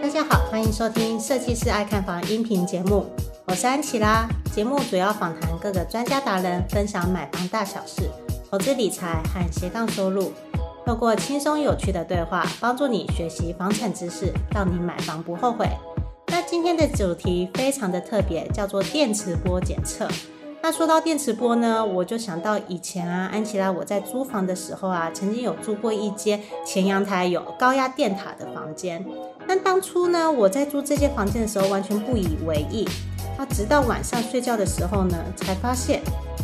大家好，欢迎收听设计师爱看房音频节目，我是安琪拉。节目主要访谈各个专家达人，分享买房大小事、投资理财和斜杠收入。透过轻松有趣的对话，帮助你学习房产知识，让你买房不后悔。那今天的主题非常的特别，叫做电磁波检测。那说到电磁波呢，我就想到以前啊，安琪拉我在租房的时候啊，曾经有租过一间前阳台有高压电塔的房间。但当初呢，我在租这间房间的时候，完全不以为意。那直到晚上睡觉的时候呢，才发现。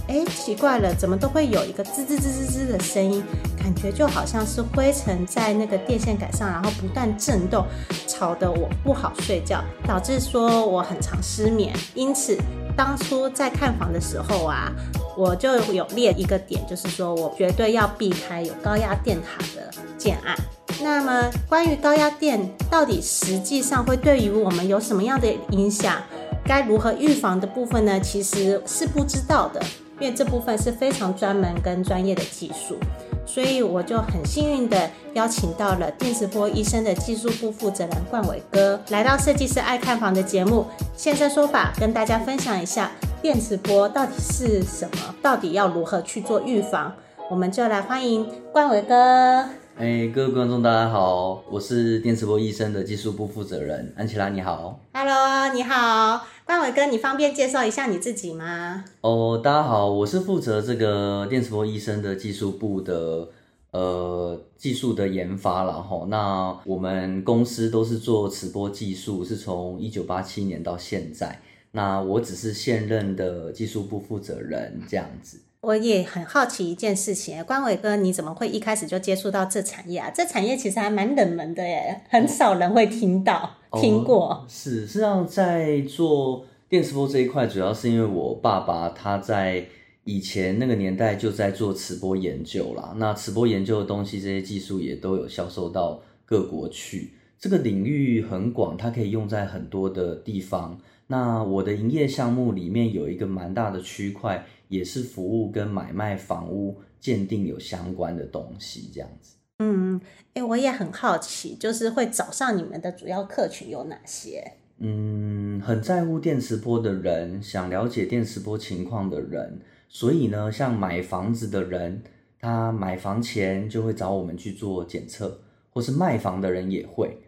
哎，奇怪了，怎么都会有一个滋滋滋滋滋的声音，感觉就好像是灰尘在那个电线杆上，然后不断震动，吵得我不好睡觉，导致说我很常失眠。因此，当初在看房的时候啊，我就有列一个点，就是说我绝对要避开有高压电塔的建案。那么，关于高压电到底实际上会对于我们有什么样的影响，该如何预防的部分呢？其实是不知道的。因为这部分是非常专门跟专业的技术，所以我就很幸运的邀请到了电磁波医生的技术部负责人冠伟哥来到设计师爱看房的节目，现身说法，跟大家分享一下电磁波到底是什么，到底要如何去做预防。我们就来欢迎冠伟哥。哎，各位观众大家好，我是电磁波医生的技术部负责人安琪拉，你好。Hello，你好。冠伟哥，你方便介绍一下你自己吗？哦，大家好，我是负责这个电磁波医生的技术部的呃技术的研发了哈。那我们公司都是做磁波技术，是从一九八七年到现在。那我只是现任的技术部负责人这样子。我也很好奇一件事情，冠伟哥，你怎么会一开始就接触到这产业啊？这产业其实还蛮冷门的耶，很少人会听到。听过。哦，是，实际上在做电磁波这一块，主要是因为我爸爸他在以前那个年代就在做磁波研究啦。那磁波研究的东西，这些技术也都有销售到各国去。这个领域很广，它可以用在很多的地方。那我的营业项目里面有一个蛮大的区块，也是服务跟买卖房屋鉴定有相关的东西，这样子。嗯，哎、欸，我也很好奇，就是会找上你们的主要客群有哪些？嗯，很在乎电磁波的人，想了解电磁波情况的人，所以呢，像买房子的人，他买房前就会找我们去做检测，或是卖房的人也会。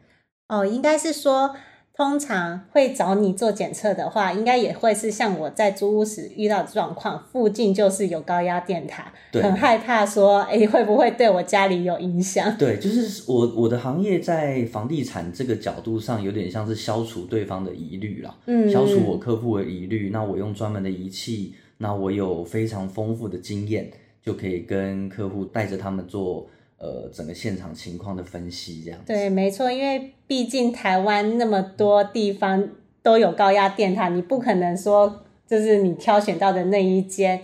哦，应该是说。通常会找你做检测的话，应该也会是像我在租屋时遇到的状况，附近就是有高压电塔，很害怕说，哎，会不会对我家里有影响？对，就是我我的行业在房地产这个角度上，有点像是消除对方的疑虑啦，嗯，消除我客户的疑虑。那我用专门的仪器，那我有非常丰富的经验，就可以跟客户带着他们做。呃，整个现场情况的分析这样子。对，没错，因为毕竟台湾那么多地方都有高压电塔，你不可能说就是你挑选到的那一间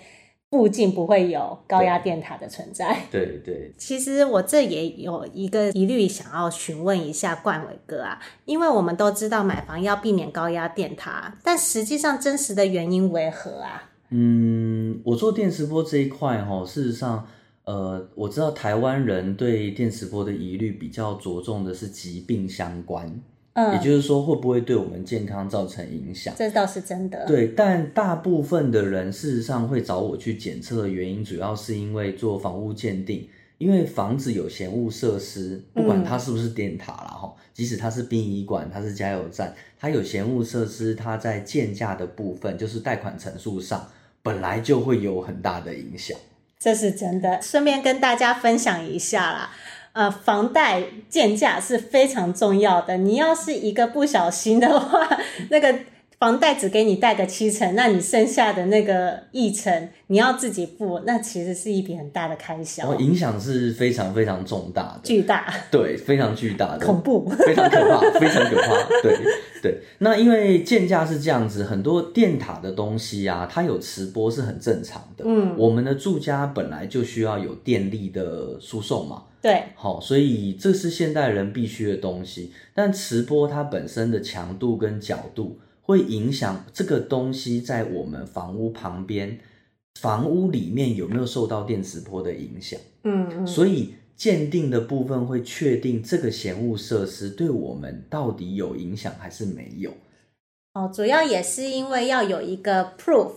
附近不会有高压电塔的存在。对对。对，其实我这也有一个疑虑想要询问一下冠伟哥啊，因为我们都知道买房要避免高压电塔，但实际上真实的原因为何啊？嗯，我做电磁波这一块哈，事实上。呃，我知道台湾人对电磁波的疑虑比较着重的是疾病相关，嗯，也就是说会不会对我们健康造成影响？这倒是真的。对，但大部分的人事实上会找我去检测的原因，主要是因为做房屋鉴定，因为房子有嫌物设施，不管它是不是电塔啦哈，嗯，即使它是殡仪馆，它是加油站，它有嫌物设施，它在建价的部分，就是贷款层数上，本来就会有很大的影响。这是真的，顺便跟大家分享一下啦。呃，房贷降价是非常重要的。你要是一个不小心的话，那个。房贷只给你贷个七成，那你剩下的那个一成你要自己付，那其实是一笔很大的开销。哦，影响是非常非常重大的，巨大，对，非常巨大的，恐怖，非常可怕，非常可怕。对对，那因为建价是这样子，很多电塔的东西啊，它有磁波是很正常的。嗯，我们的住家本来就需要有电力的输送嘛。对，好，所以这是现代人必须的东西。但磁波它本身的强度跟角度。会影响这个东西在我们房屋旁边房屋里面有没有受到电磁波的影响。嗯嗯，所以鉴定的部分会确定这个嫌恶设施对我们到底有影响还是没有。哦，主要也是因为要有一个 proof，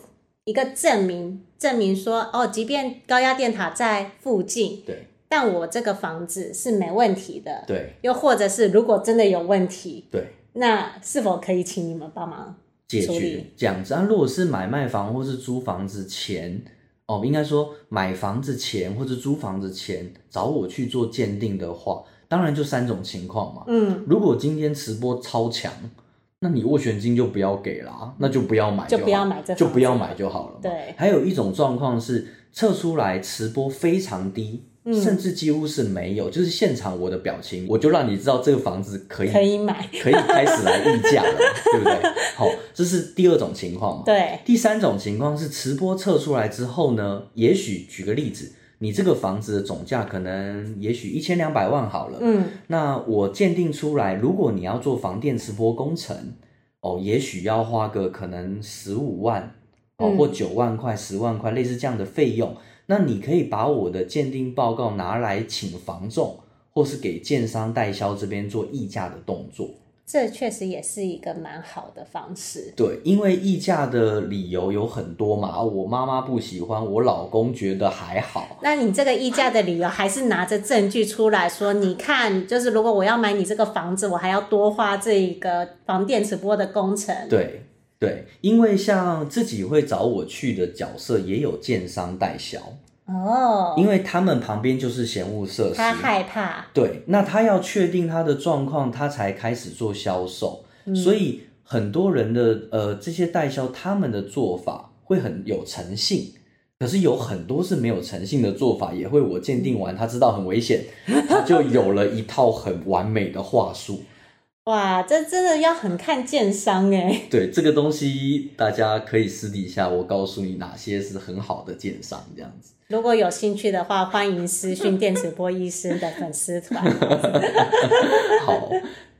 一个证明，证明说哦，即便高压电塔在附近，对，但我这个房子是没问题的，对。又或者是如果真的有问题，对，那是否可以请你们帮忙解决这样子？啊，如果是买卖房或是租房子前，哦，应该说买房子前或者租房子前找我去做鉴定的话，当然就三种情况嘛。嗯，如果今天磁波超强。那你斡旋金就不要给啦，那就不要买就不要买这，就不要买就好了。对，还有一种状况是测出来磁波非常低，嗯，甚至几乎是没有，就是现场我的表情，我就让你知道这个房子可以可以买，可以开始来议价了，对不对？好，这是第二种情况嘛。对，第三种情况是磁波测出来之后呢，也许举个例子。你这个房子的总价可能也许一千两百万好了，嗯，那我鉴定出来，如果你要做防电磁波工程，哦，也许要花个可能十五万，哦，或九万块、十万块，类似这样的费用，那你可以把我的鉴定报告拿来请房仲，或是给建商代销这边做议价的动作。这确实也是一个蛮好的方式。对，因为议价的理由有很多嘛，我妈妈不喜欢，我老公觉得还好。那你这个议价的理由还是拿着证据出来说，你看，就是如果我要买你这个房子，我还要多花这一个防电磁波的工程。对对，因为像自己会找我去的角色，也有建商代销。哦，因为他们旁边就是闲物设施，他害怕。对，那他要确定他的状况，他才开始做销售。嗯、所以很多人的呃这些代销，他们的做法会很有诚信，可是有很多是没有诚信的做法，也会我鉴定完，他知道很危险，他就有了一套很完美的话术。哇，这真的要很看鉴商哎。对，这个东西大家可以私底下我告诉你哪些是很好的鉴商，这样子。如果有兴趣的话，欢迎私讯电磁波医师的粉丝团。好，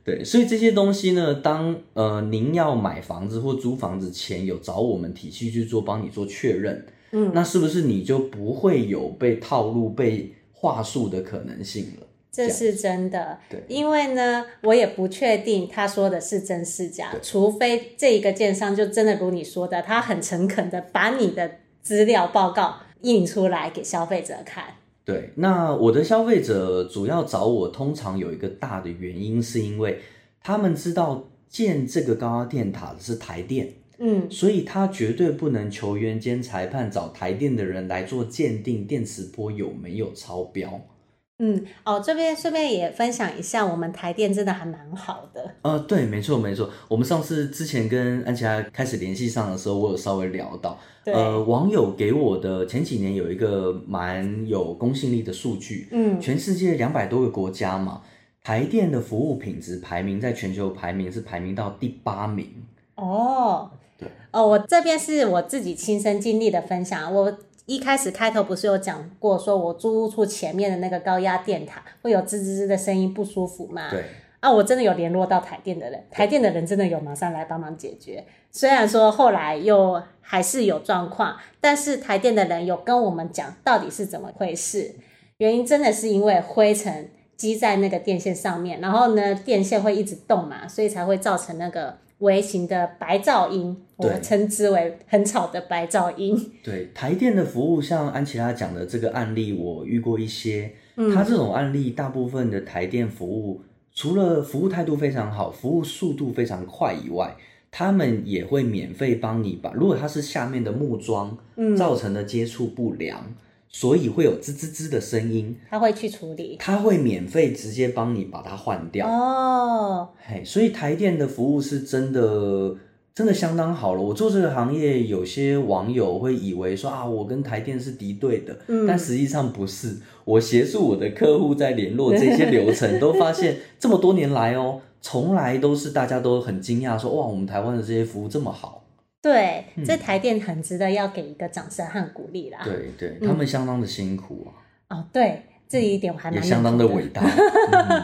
对，所以这些东西呢，当呃您要买房子或租房子前，有找我们体系去做，帮你做确认，嗯，那是不是你就不会有被套路、被话术的可能性了？这是真的，对，因为呢，我也不确定他说的是真是假，除非这一个建商就真的如你说的，他很诚恳的把你的资料报告印出来给消费者看。对，那我的消费者主要找我，通常有一个大的原因，是因为他们知道建这个高压电塔的是台电，嗯，所以他绝对不能球员兼裁判找台电的人来做鉴定，电磁波有没有超标。嗯，哦，这边顺便也分享一下，我们台电真的还蛮好的。呃，对，没错，没错。我们上次之前跟安琪拉开始联系上的时候，我有稍微聊到，呃，网友给我的前几年有一个蛮有公信力的数据，嗯，全世界两百多个国家嘛，台电的服务品质排名在全球排名是排名到第八名。哦，对，哦，我这边是我自己亲身经历的分享，我。一开始开头不是有讲过，说我租屋处前面的那个高压电塔会有吱吱吱的声音不舒服吗？对。啊，我真的有联络到台电的人，台电的人真的有马上来帮忙解决。虽然说后来又还是有状况，但是台电的人有跟我们讲到底是怎么回事。原因真的是因为灰尘积在那个电线上面，然后呢，电线会一直动嘛，所以才会造成那个。微型的白噪音，我称之为很吵的白噪音。对，台电的服务，像安琪拉讲的这个案例，我遇过一些。嗯，他这种案例，大部分的台电服务，除了服务态度非常好，服务速度非常快以外，他们也会免费帮你把，如果它是下面的木桩，造成的接触不良。嗯所以会有吱吱吱的声音，他会去处理，他会免费直接帮你把它换掉哦。嘿，所以台电的服务是真的，真的相当好了。我做这个行业，有些网友会以为说啊，我跟台电是敌对的，嗯，但实际上不是。我协助我的客户在联络这些流程，都发现这么多年来哦，从来都是大家都很惊讶说哇，我们台湾的这些服务这么好。对，这台电很值得要给一个掌声和鼓励啦。对对，他们相当的辛苦啊。嗯、哦，对，这一点我还蛮、相当的伟大。嗯、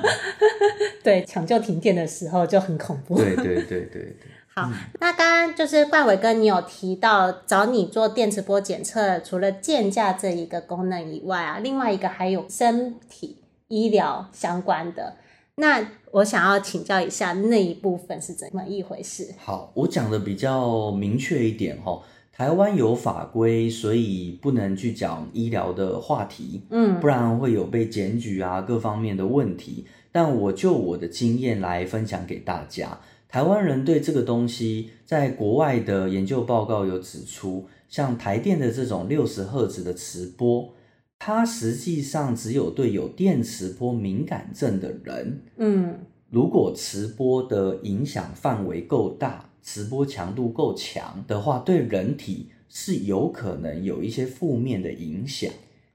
对，抢救停电的时候就很恐怖。对对对对对。好，嗯、那刚刚就是冠伟哥，你有提到找你做电磁波检测，除了鉴价这一个功能以外啊，另外一个还有身体医疗相关的。那我想要请教一下，那一部分是怎么一回事？好，我讲的比较明确一点哈。台湾有法规，所以不能去讲医疗的话题，嗯，不然会有被检举啊各方面的问题。但我就我的经验来分享给大家。台湾人对这个东西，在国外的研究报告有指出，像台电的这种六十赫兹的磁波，它实际上只有对有电磁波敏感症的人，嗯，如果磁波的影响范围够大，磁波强度够强的话，对人体是有可能有一些负面的影响。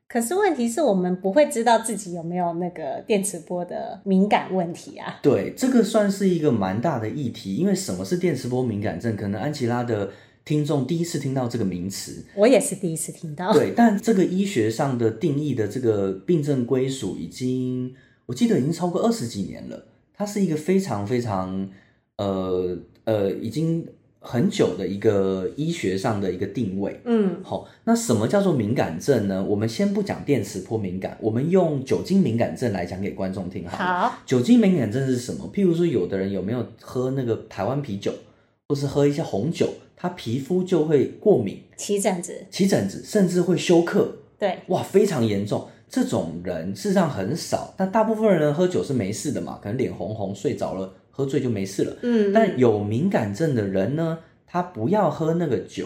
可是问题是我们不会知道自己有没有那个电磁波的敏感问题啊。对，这个算是一个蛮大的议题，因为什么是电磁波敏感症？可能安琪拉的听众第一次听到这个名词，我也是第一次听到。对，但这个医学上的定义的这个病症归属，已经我记得已经超过二十几年了。它是一个非常非常呃呃已经。很久的一个医学上的一个定位，嗯，好，那什么叫做敏感症呢？我们先不讲电磁波敏感，我们用酒精敏感症来讲给观众听好。好，酒精敏感症是什么？譬如说，有的人有没有喝那个台湾啤酒，或是喝一些红酒，他皮肤就会过敏，起疹子，起疹子，甚至会休克。对，哇，非常严重。这种人事实上很少，但大部分人喝酒是没事的嘛，可能脸红红，睡着了。喝醉就没事了，嗯，但有敏感症的人呢，他不要喝那个酒，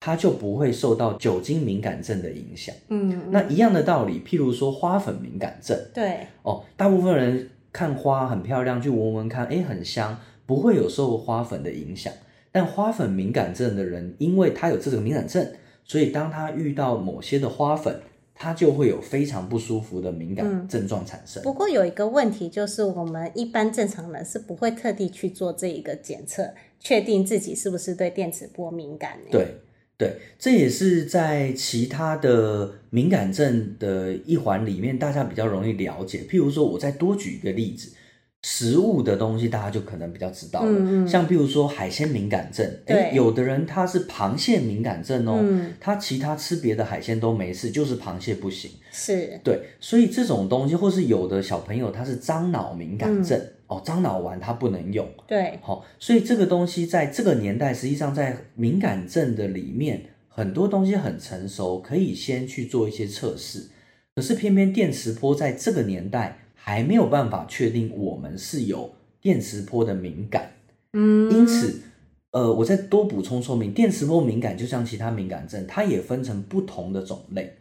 他就不会受到酒精敏感症的影响，嗯，那一样的道理，譬如说花粉敏感症，对，哦，大部分人看花很漂亮，去闻闻看，诶，很香，不会有受花粉的影响，但花粉敏感症的人，因为他有这个敏感症，所以当他遇到某些的花粉。他就会有非常不舒服的敏感症状产生。嗯。不过有一个问题，就是我们一般正常人是不会特地去做这一个检测，确定自己是不是对电磁波敏感。对对，这也是在其他的敏感症的一环里面，大家比较容易了解。譬如说，我再多举一个例子。食物的东西，大家就可能比较知道了。像比如说海鲜敏感症，对，有的人他是螃蟹敏感症哦，嗯，他其他吃别的海鲜都没事，就是螃蟹不行。是，对，所以这种东西，或是有的小朋友他是樟脑敏感症，嗯，哦，樟脑丸他不能用。对，好，所以这个东西在这个年代，实际上在敏感症的里面，很多东西很成熟，可以先去做一些测试。可是偏偏电磁波在这个年代。还没有办法确定我们是有电磁波的敏感，嗯，因此，呃，我再多补充说明，电磁波敏感就像其他敏感症，它也分成不同的种类。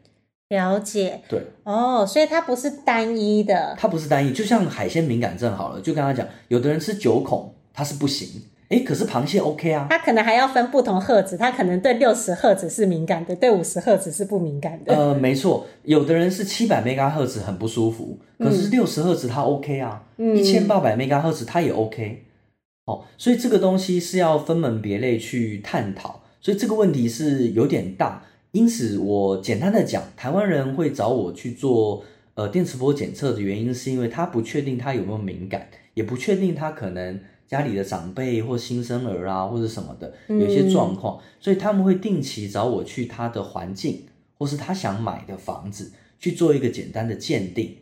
了解，对，哦，所以它不是单一的，它不是单一，就像海鲜敏感症好了，就跟他讲，有的人吃九孔，它是不行。哎，可是螃蟹 OK 啊？它可能还要分不同赫兹，它可能对六十赫兹是敏感的，对五十赫兹是不敏感的。呃，没错，有的人是七百 mega 赫兹很不舒服，可是六十赫兹它 OK 啊，一千八百 mega 赫兹它也 OK。哦，所以这个东西是要分门别类去探讨，所以这个问题是有点大。因此，我简单的讲，台湾人会找我去做呃电磁波检测的原因，是因为他不确定他有没有敏感，也不确定他可能。家里的长辈或新生儿啊，或者什么的，有一些状况，嗯，所以他们会定期找我去他的环境，或是他想买的房子去做一个简单的鉴定。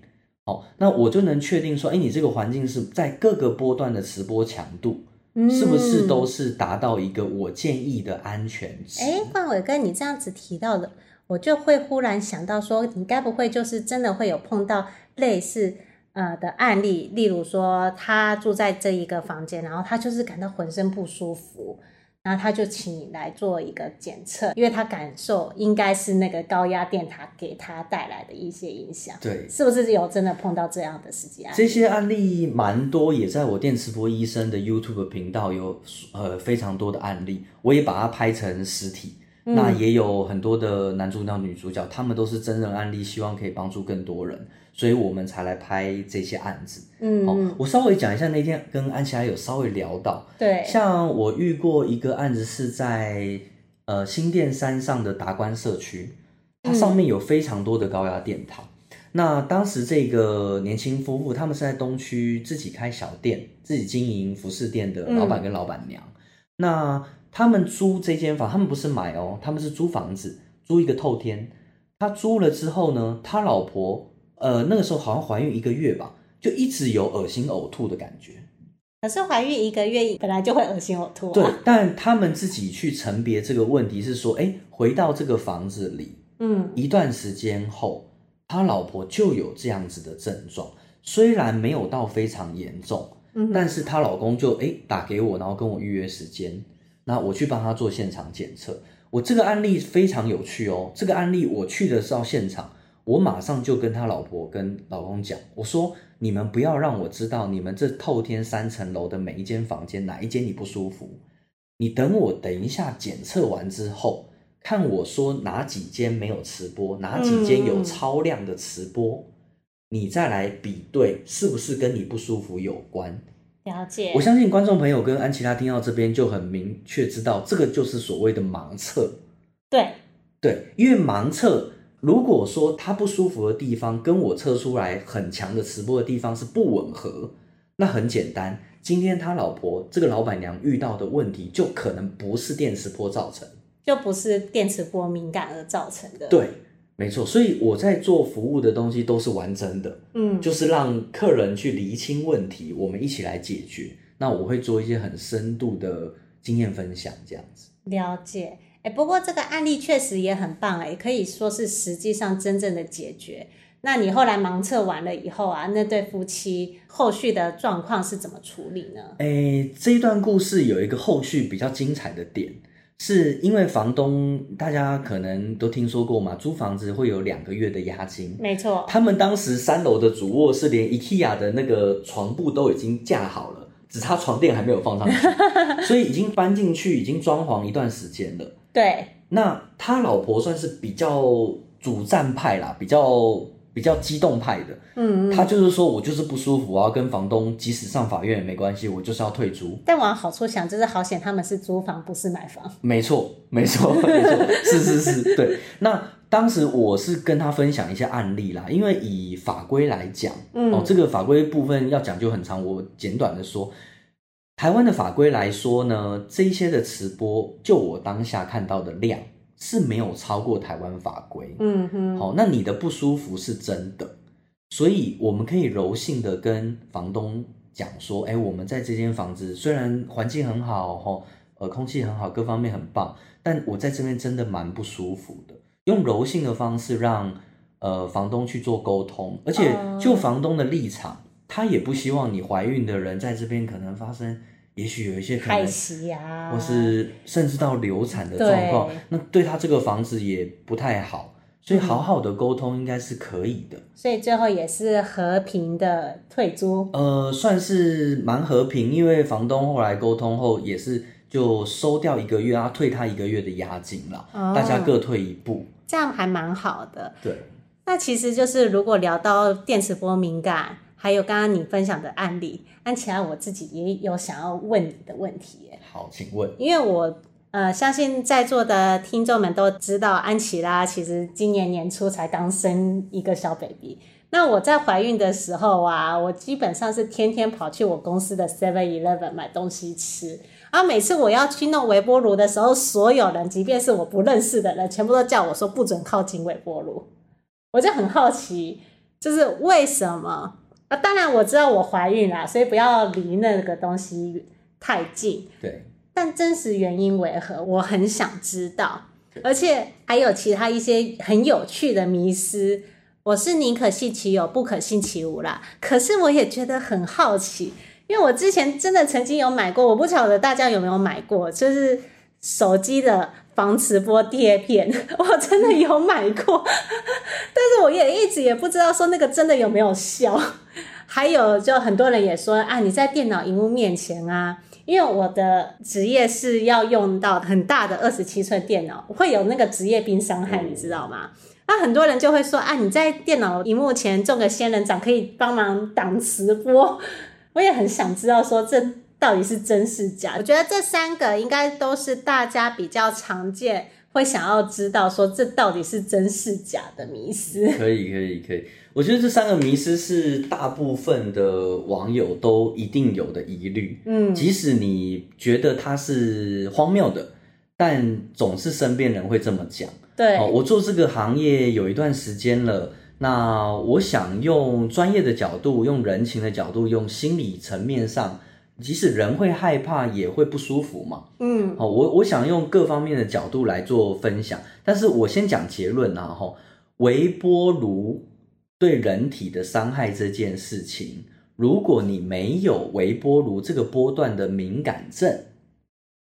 哦，那我就能确定说，哎，你这个环境是在各个波段的磁波强度，嗯，是不是都是达到一个我建议的安全值？哎，冠伟哥，你这样子提到的，我就会忽然想到说，你该不会就是真的会有碰到类似？呃的案例，例如说他住在这一个房间，然后他就是感到浑身不舒服，然后他就请你来做一个检测，因为他感受应该是那个高压电塔给他带来的一些影响。对，是不是有真的碰到这样的实际案例？这些案例蛮多，也在我电磁波医生的 YouTube 频道有呃非常多的案例，我也把它拍成实体。嗯、那也有很多的男主角、女主角，他们都是真人案例，希望可以帮助更多人。所以我们才来拍这些案子。嗯，好，我稍微讲一下，那天跟安琪拉有稍微聊到，对，像我遇过一个案子是在呃新店山上的达官社区，它上面有非常多的高压电塔。嗯、那当时这个年轻夫妇，他们是在东区自己开小店，自己经营服饰店的老板跟老板娘。嗯、那他们租这间房，他们不是买哦，他们是租房子，租一个透天。他租了之后呢，他老婆呃那个时候好像怀孕一个月吧，就一直有恶心呕吐的感觉。可是怀孕一个月本来就会恶心呕吐啊。对，但他们自己去层别这个问题是说，哎，回到这个房子里，嗯，一段时间后，他老婆就有这样子的症状，虽然没有到非常严重，嗯，但是她老公就哎打给我，然后跟我预约时间，那我去帮他做现场检测。我这个案例非常有趣哦，这个案例我去的是到现场，我马上就跟他老婆跟老公讲，我说你们不要让我知道你们这透天三层楼的每一间房间哪一间你不舒服，你等我等一下检测完之后，看我说哪几间没有磁波，哪几间有超量的磁波，嗯，你再来比对是不是跟你不舒服有关。了解，我相信观众朋友跟安琪拉听到这边就很明确知道，这个就是所谓的盲测。对，对，因为盲测，如果说他不舒服的地方跟我测出来很强的磁波的地方是不吻合，那很简单，今天他老婆这个老板娘遇到的问题就可能不是电磁波造成，就不是电磁波敏感而造成的。对。没错，所以我在做服务的东西都是完整的，嗯，就是让客人去厘清问题，我们一起来解决。那我会做一些很深度的经验分享，这样子。了解，哎，不过这个案例确实也很棒，哎，可以说是实际上真正的解决。那你后来盲测完了以后啊，那对夫妻后续的状况是怎么处理呢？哎，这一段故事有一个后续比较精彩的点。是因为房东，大家可能都听说过嘛，租房子会有两个月的押金。没错，他们当时三楼的主卧是连 IKEA 的那个床布都已经架好了，只差床垫还没有放上去，所以已经搬进去，已经装潢一段时间了。对，那他老婆算是比较主战派啦，比较。比较激动派的，嗯，他就是说我就是不舒服，我要跟房东，即使上法院也没关系，我就是要退租。但往好处想，就是好险他们是租房，不是买房。没错，没错，没错，是是是，对。那当时我是跟他分享一些案例啦，因为以法规来讲，嗯，哦，这个法规部分要讲就很长，我简短的说，台湾的法规来说呢，这一些的直播，就我当下看到的量。是没有超过台湾法规，嗯哼，好，那你的不舒服是真的，所以我们可以柔性的跟房东讲说，哎，我们在这间房子虽然环境很好，吼，呃，空气很好，各方面很棒，但我在这边真的蛮不舒服的。用柔性的方式让呃房东去做沟通，而且就房东的立场，他也不希望你怀孕的人在这边可能发生。也许有一些可能，或是甚至到流产的状况，那对他这个房子也不太好，所以好好的沟通应该是可以的。所以最后也是和平的退租，呃，算是蛮和平，因为房东后来沟通后也是就收掉一个月啊，退他一个月的押金了，哦，大家各退一步，这样还蛮好的。对，那其实就是如果聊到电磁波敏感。还有刚刚你分享的案例，安琪拉，我自己也有想要问你的问题。好，请问。因为我呃相信在座的听众们都知道，安琪拉其实今年年初才刚生一个小 baby。那我在怀孕的时候啊，我基本上是天天跑去我公司的 Seven Eleven 买东西吃。然后每次我要去弄微波炉的时候，所有人，即便是我不认识的人，全部都叫我说不准靠近微波炉。我就很好奇，就是为什么？啊，当然我知道我怀孕了，所以不要离那个东西太近。对，但真实原因为何？我很想知道。而且还有其他一些很有趣的迷思，我是宁可信其有，不可信其无啦。可是我也觉得很好奇，因为我之前真的曾经有买过，我不晓得大家有没有买过，就是手机的。防磁波贴片，我真的有买过，但是我也一直也不知道说那个真的有没有效。还有，就很多人也说啊，你在电脑荧幕面前啊，因为我的职业是要用到很大的二十七寸电脑，会有那个职业病伤害，你知道吗？那很多人就会说啊，你在电脑荧幕前种个仙人掌可以帮忙挡磁波。我也很想知道说这。到底是真是假？我觉得这三个应该都是大家比较常见，会想要知道说这到底是真是假的迷思。可以，可以，可以。我觉得这三个迷失是大部分的网友都一定有的疑虑。嗯，即使你觉得它是荒谬的，但总是身边人会这么讲。对，我做这个行业有一段时间了，那我想用专业的角度，用人情的角度，用心理层面上。即使人会害怕，也会不舒服嘛。嗯，好，我我想用各方面的角度来做分享，但是我先讲结论啊，哈，微波炉对人体的伤害这件事情，如果你没有微波炉这个波段的敏感症，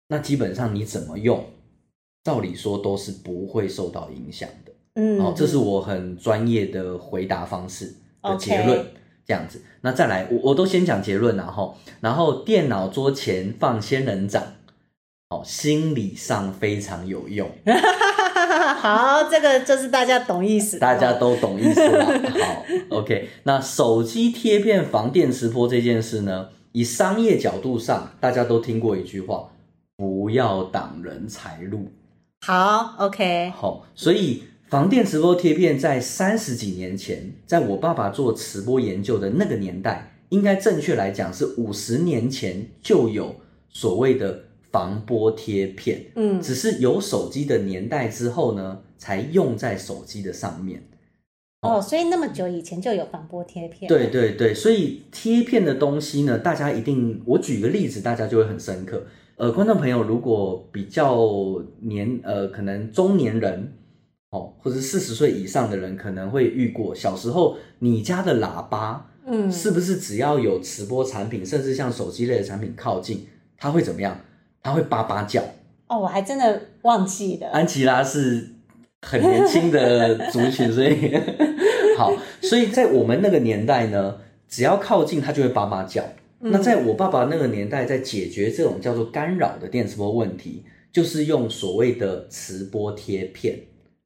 那基本上你怎么用，照理说都是不会受到影响的。嗯，哦，这是我很专业的回答方式的结论。Okay. 这样子，那再来，我我都先讲结论，然后，然后电脑桌前放仙人掌，哦，心理上非常有用。好，这个就是大家懂意思，大家都懂意思了。好，OK，那手机贴片防电磁波这件事呢，以商业角度上，大家都听过一句话，不要挡人财路。好，OK，好，所以。防电磁波贴片在三十几年前，在我爸爸做磁波研究的那个年代，应该正确来讲是五十年前就有所谓的防波贴片。嗯，只是有手机的年代之后呢，才用在手机的上面。哦，所以那么久以前就有防波贴片。对对对，所以贴片的东西呢，大家一定，我举个例子，大家就会很深刻。呃，观众朋友如果比较年，呃，可能中年人。哦，或者四十岁以上的人可能会遇过，小时候你家的喇叭，嗯，是不是只要有磁波产品，甚至像手机类的产品靠近，它会怎么样？它会叭叭叫。哦，我还真的忘记了。安琪拉是很年轻的族群，所以 好，所以在我们那个年代呢，只要靠近它就会叭叭叫。嗯。那在我爸爸那个年代，在解决这种叫做干扰的电磁波问题，就是用所谓的磁波贴片。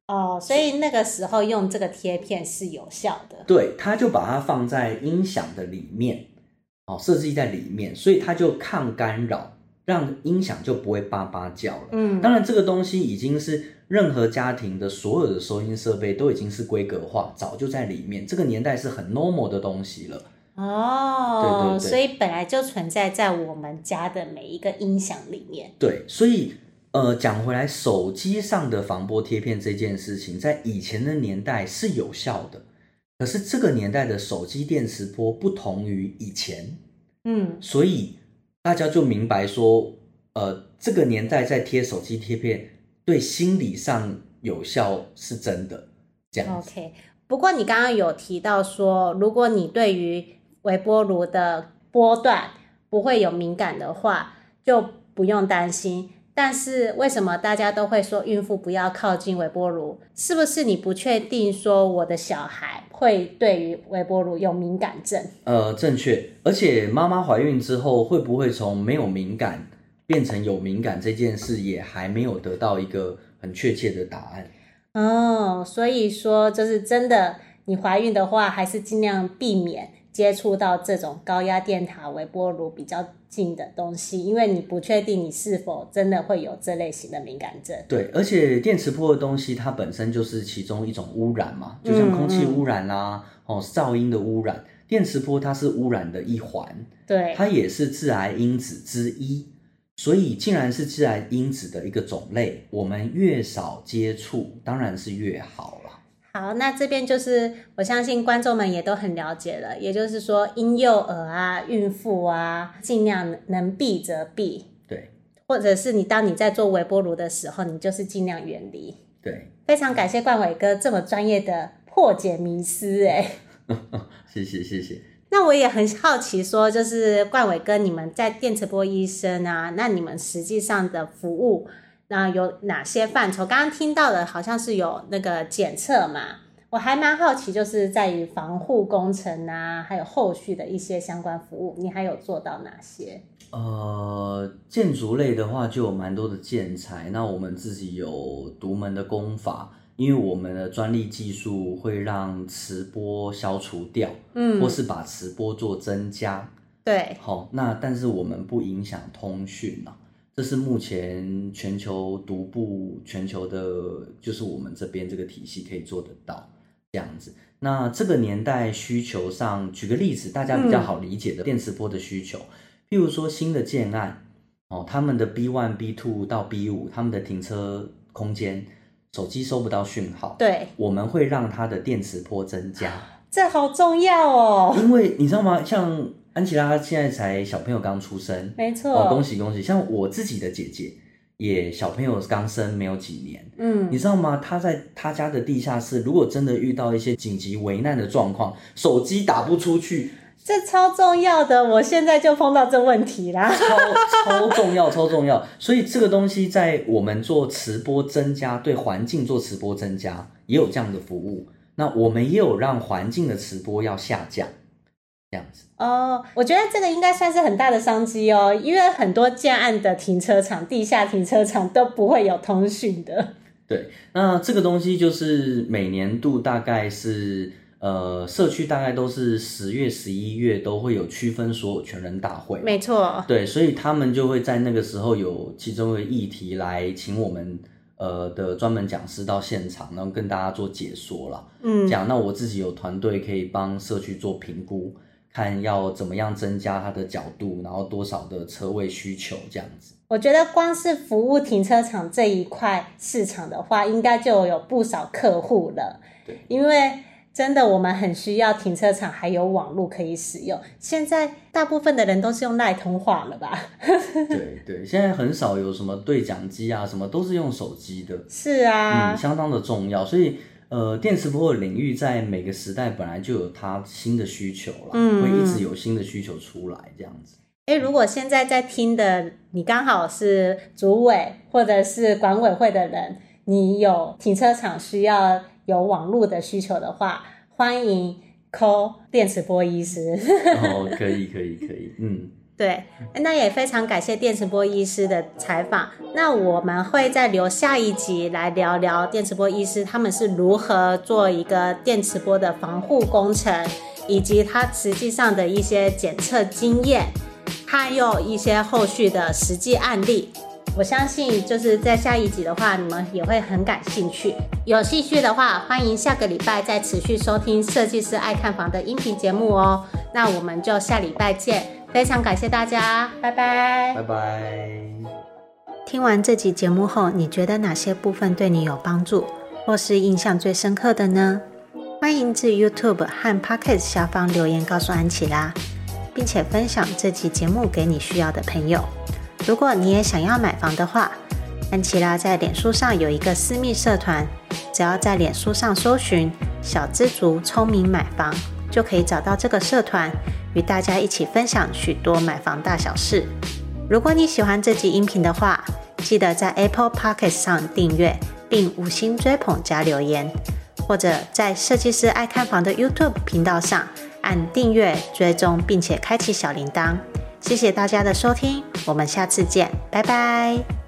哦，所以那个时候用这个贴片是有效的。对，他就把它放在音响的里面，哦，设计在里面，所以它就抗干扰，让音响就不会叭叭叫了。嗯，当然这个东西已经是任何家庭的所有的收音设备都已经是规格化，早就在里面。这个年代是很 normal 的东西了。哦，对对对，所以本来就存在在我们家的每一个音响里面。对，所以。呃，讲回来，手机上的防波贴片这件事情，在以前的年代是有效的。可是这个年代的手机电磁波不同于以前，嗯，所以大家就明白说，呃，这个年代在贴手机贴片对心理上有效是真的。这样 OK。不过你刚刚有提到说，如果你对于微波炉的波段不会有敏感的话，就不用担心。但是为什么大家都会说孕妇不要靠近微波炉？是不是你不确定说我的小孩会对于微波炉有敏感症？呃，正确。而且妈妈怀孕之后会不会从没有敏感变成有敏感这件事也还没有得到一个很确切的答案。哦，所以说就是真的，你怀孕的话还是尽量避免。接触到这种高压电塔、微波炉比较近的东西，因为你不确定你是否真的会有这类型的敏感症。对，而且电磁波的东西它本身就是其中一种污染嘛，就像空气污染啦、啊，嗯嗯、哦，噪音的污染，电磁波它是污染的一环，对，它也是致癌因子之一。所以，既然是致癌因子的一个种类，我们越少接触，当然是越好了。好，那这边就是我相信观众们也都很了解了，也就是说，婴幼儿啊、孕妇啊，尽量能避则避。对，或者是你当你在做微波炉的时候，你就是尽量远离。对，非常感谢冠伟哥这么专业的破解迷思，哎，谢谢谢谢。那我也很好奇，说就是冠伟哥，你们在电磁波医生啊，那你们实际上的服务。那有哪些范畴？刚刚听到的好像是有那个检测嘛，我还蛮好奇，就是在于防护工程啊，还有后续的一些相关服务，你还有做到哪些？呃，建筑类的话就有蛮多的建材，那我们自己有独门的工法，因为我们的专利技术会让磁波消除掉，嗯，或是把磁波做增加，对，好，那但是我们不影响通讯啊。这是目前全球独步全球的，就是我们这边这个体系可以做得到这样子。那这个年代需求上，举个例子，大家比较好理解的电磁波的需求，嗯、譬如说新的建案哦，他们的 B one、B two 到 B 五，他们的停车空间手机收不到讯号，对，我们会让它的电磁波增加，这好重要哦，因为你知道吗？像安琪拉现在才小朋友刚出生，没错，哦，恭喜恭喜！像我自己的姐姐，也小朋友刚生没有几年，嗯，你知道吗？她在她家的地下室，如果真的遇到一些紧急危难的状况，手机打不出去，这超重要的。我现在就碰到这问题啦，超超重要，超重要。所以这个东西在我们做磁波增加，对环境做磁波增加，也有这样的服务。那我们也有让环境的磁波要下降。这样子哦，我觉得这个应该算是很大的商机哦，因为很多建案的停车场、地下停车场都不会有通讯的。对，那这个东西就是每年度大概是呃，社区大概都是十月、十一月都会有区分所有权人大会，没错。对，所以他们就会在那个时候有其中一个议题来请我们呃的专门讲师到现场，然后跟大家做解说啦。嗯，讲那我自己有团队可以帮社区做评估。看要怎么样增加它的角度，然后多少的车位需求这样子。我觉得光是服务停车场这一块市场的话，应该就有不少客户了。对，因为真的我们很需要停车场还有网络可以使用。现在大部分的人都是用赖通话了吧？对对，现在很少有什么对讲机啊，什么都是用手机的。是啊，嗯，相当的重要，所以。呃，电磁波的领域在每个时代本来就有它新的需求了，嗯，会一直有新的需求出来这样子。诶，如果现在在听的你刚好是主委或者是管委会的人，你有停车场需要有网络的需求的话，欢迎 call 电磁波医师。哦，可以，可以，可以，嗯。对，那也非常感谢电磁波医师的采访。那我们会再留下一集来聊聊电磁波医师他们是如何做一个电磁波的防护工程，以及他实际上的一些检测经验，还有一些后续的实际案例。我相信就是在下一集的话，你们也会很感兴趣。有兴趣的话，欢迎下个礼拜再持续收听设计师爱看房的音频节目哦。那我们就下礼拜见。非常感谢大家，拜拜，拜拜。听完这集节目后，你觉得哪些部分对你有帮助，或是印象最深刻的呢？欢迎至 YouTube 和 Pocket 下方留言告诉安琪拉，并且分享这集节目给你需要的朋友。如果你也想要买房的话，安琪拉在脸书上有一个私密社团，只要在脸书上搜寻“小资族聪明买房”，就可以找到这个社团。与大家一起分享许多买房大小事。如果你喜欢这集音频的话，记得在 Apple Podcast 上订阅并五星追捧加留言，或者在设计师爱看房的 YouTube 频道上按订阅追踪，并且开启小铃铛。谢谢大家的收听，我们下次见，拜拜。